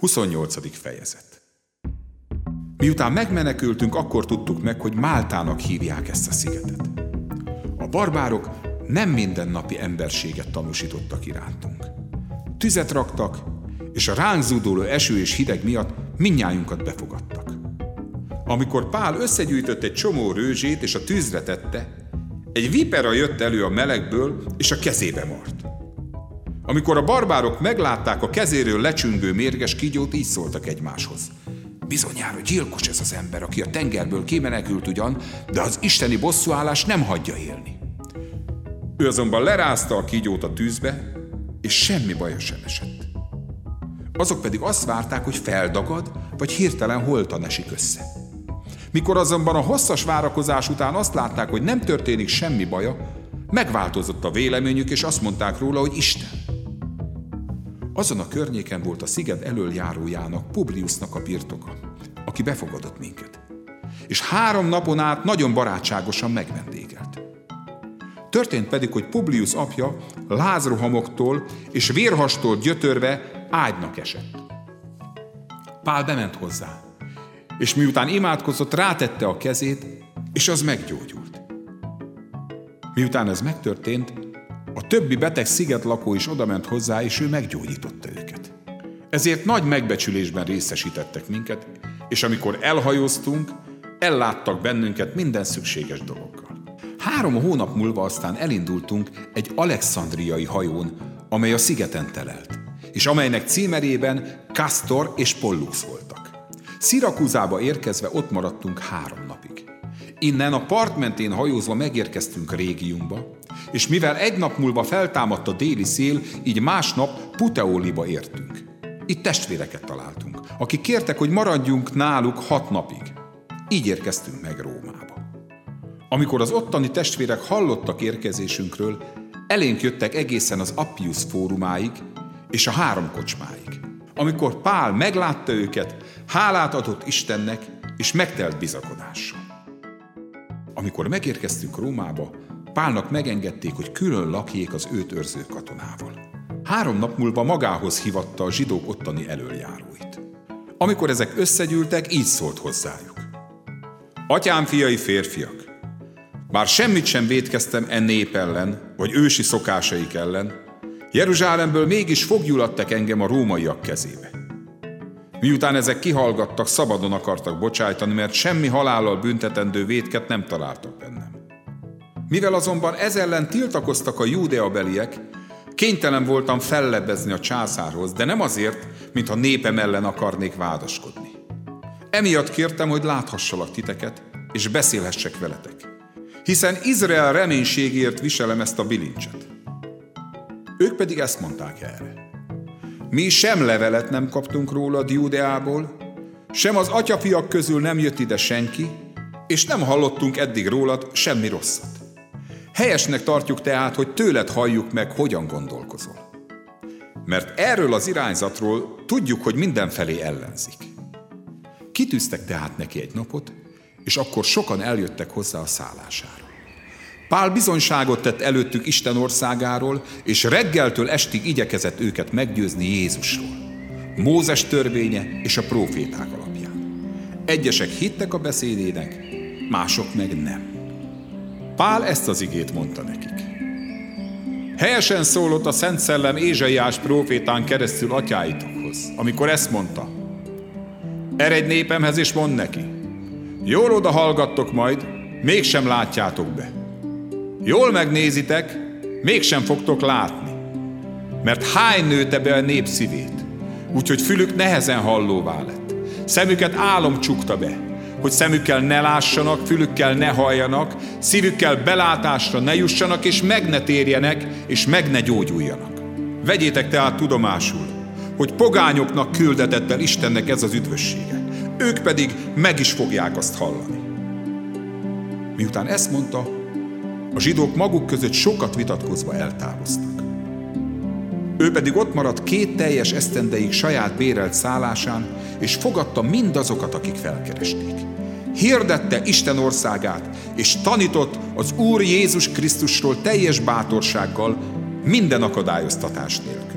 28. fejezet Miután megmenekültünk, akkor tudtuk meg, hogy Máltának hívják ezt a szigetet. A barbárok nem mindennapi emberséget tanúsítottak irántunk. Tüzet raktak, és a ránk zúduló eső és hideg miatt minnyájunkat befogadtak. Amikor Pál összegyűjtött egy csomó rőzsét és a tűzre tette, egy vipera jött elő a melegből, és a kezébe mart. Amikor a barbárok meglátták a kezéről lecsüngő mérges kígyót, így szóltak egymáshoz. Bizonyára gyilkos ez az ember, aki a tengerből kimenekült ugyan, de az isteni bosszúállás nem hagyja élni. Ő azonban lerázta a kígyót a tűzbe, és semmi baja sem esett. Azok pedig azt várták, hogy feldagad, vagy hirtelen holtan esik össze. Mikor azonban a hosszas várakozás után azt látták, hogy nem történik semmi baja, megváltozott a véleményük, és azt mondták róla, hogy Isten. Azon a környéken volt a sziget elöljárójának, Publiusnak a birtoka, aki befogadott minket. És három napon át nagyon barátságosan megvendégelt. Történt pedig, hogy Publius apja lázrohamoktól és vérhastól gyötörve ágynak esett. Pál bement hozzá, és miután imádkozott, rátette a kezét, és az meggyógyult. Miután ez megtörtént, a többi beteg sziget lakó is odament hozzá, és ő meggyógyította őket. Ezért nagy megbecsülésben részesítettek minket, és amikor elhajóztunk, elláttak bennünket minden szükséges dologgal. Három hónap múlva aztán elindultunk egy alexandriai hajón, amely a szigeten telelt, és amelynek címerében Castor és Pollux voltak. Szirakúzába érkezve ott maradtunk három. Innen a part mentén hajózva megérkeztünk régiumba, és mivel egy nap múlva feltámadt a déli szél, így másnap Puteoliba értünk. Itt testvéreket találtunk, akik kértek, hogy maradjunk náluk hat napig. Így érkeztünk meg Rómába. Amikor az ottani testvérek hallottak érkezésünkről, elénk jöttek egészen az Appius fórumáig és a három kocsmáig. Amikor Pál meglátta őket, hálát adott Istennek, és megtelt bizakodással. Amikor megérkeztünk Rómába, Pálnak megengedték, hogy külön lakjék az őt őrző katonával. Három nap múlva magához hivatta a zsidók ottani elöljáróit. Amikor ezek összegyűltek, így szólt hozzájuk. Atyám fiai férfiak, bár semmit sem védkeztem e nép ellen, vagy ősi szokásaik ellen, Jeruzsálemből mégis fogjulottak engem a rómaiak kezébe. Miután ezek kihallgattak, szabadon akartak bocsájtani, mert semmi halállal büntetendő védket nem találtak bennem. Mivel azonban ez ellen tiltakoztak a júdeabeliek, kénytelen voltam fellebbezni a császárhoz, de nem azért, mintha népem ellen akarnék vádaskodni. Emiatt kértem, hogy láthassalak titeket, és beszélhessek veletek. Hiszen Izrael reménységért viselem ezt a bilincset. Ők pedig ezt mondták erre. Mi sem levelet nem kaptunk rólad Júdeából, sem az atyafiak közül nem jött ide senki, és nem hallottunk eddig rólad semmi rosszat. Helyesnek tartjuk tehát, hogy tőled halljuk meg, hogyan gondolkozol. Mert erről az irányzatról tudjuk, hogy mindenfelé ellenzik. Kitűztek tehát neki egy napot, és akkor sokan eljöttek hozzá a szállására. Pál bizonyságot tett előttük Isten országáról, és reggeltől estig igyekezett őket meggyőzni Jézusról. Mózes törvénye és a proféták alapján. Egyesek hittek a beszédének, mások meg nem. Pál ezt az igét mondta nekik. Helyesen szólott a Szent Szellem Ézsaiás profétán keresztül atyáitokhoz, amikor ezt mondta. Eredj népemhez és mond neki. Jól oda hallgattok majd, mégsem látjátok be. Jól megnézitek, mégsem fogtok látni. Mert hány nőtte be a nép szívét, úgyhogy fülük nehezen hallóvá lett. Szemüket álom csukta be, hogy szemükkel ne lássanak, fülükkel ne halljanak, szívükkel belátásra ne jussanak, és meg ne térjenek, és meg ne gyógyuljanak. Vegyétek tehát tudomásul, hogy pogányoknak küldetett el Istennek ez az üdvössége. Ők pedig meg is fogják azt hallani. Miután ezt mondta, a zsidók maguk között sokat vitatkozva eltávoztak. Ő pedig ott maradt két teljes esztendeig saját bérelt szállásán, és fogadta mindazokat, akik felkeresték. Hirdette Isten országát, és tanított az Úr Jézus Krisztusról teljes bátorsággal, minden akadályoztatás nélkül.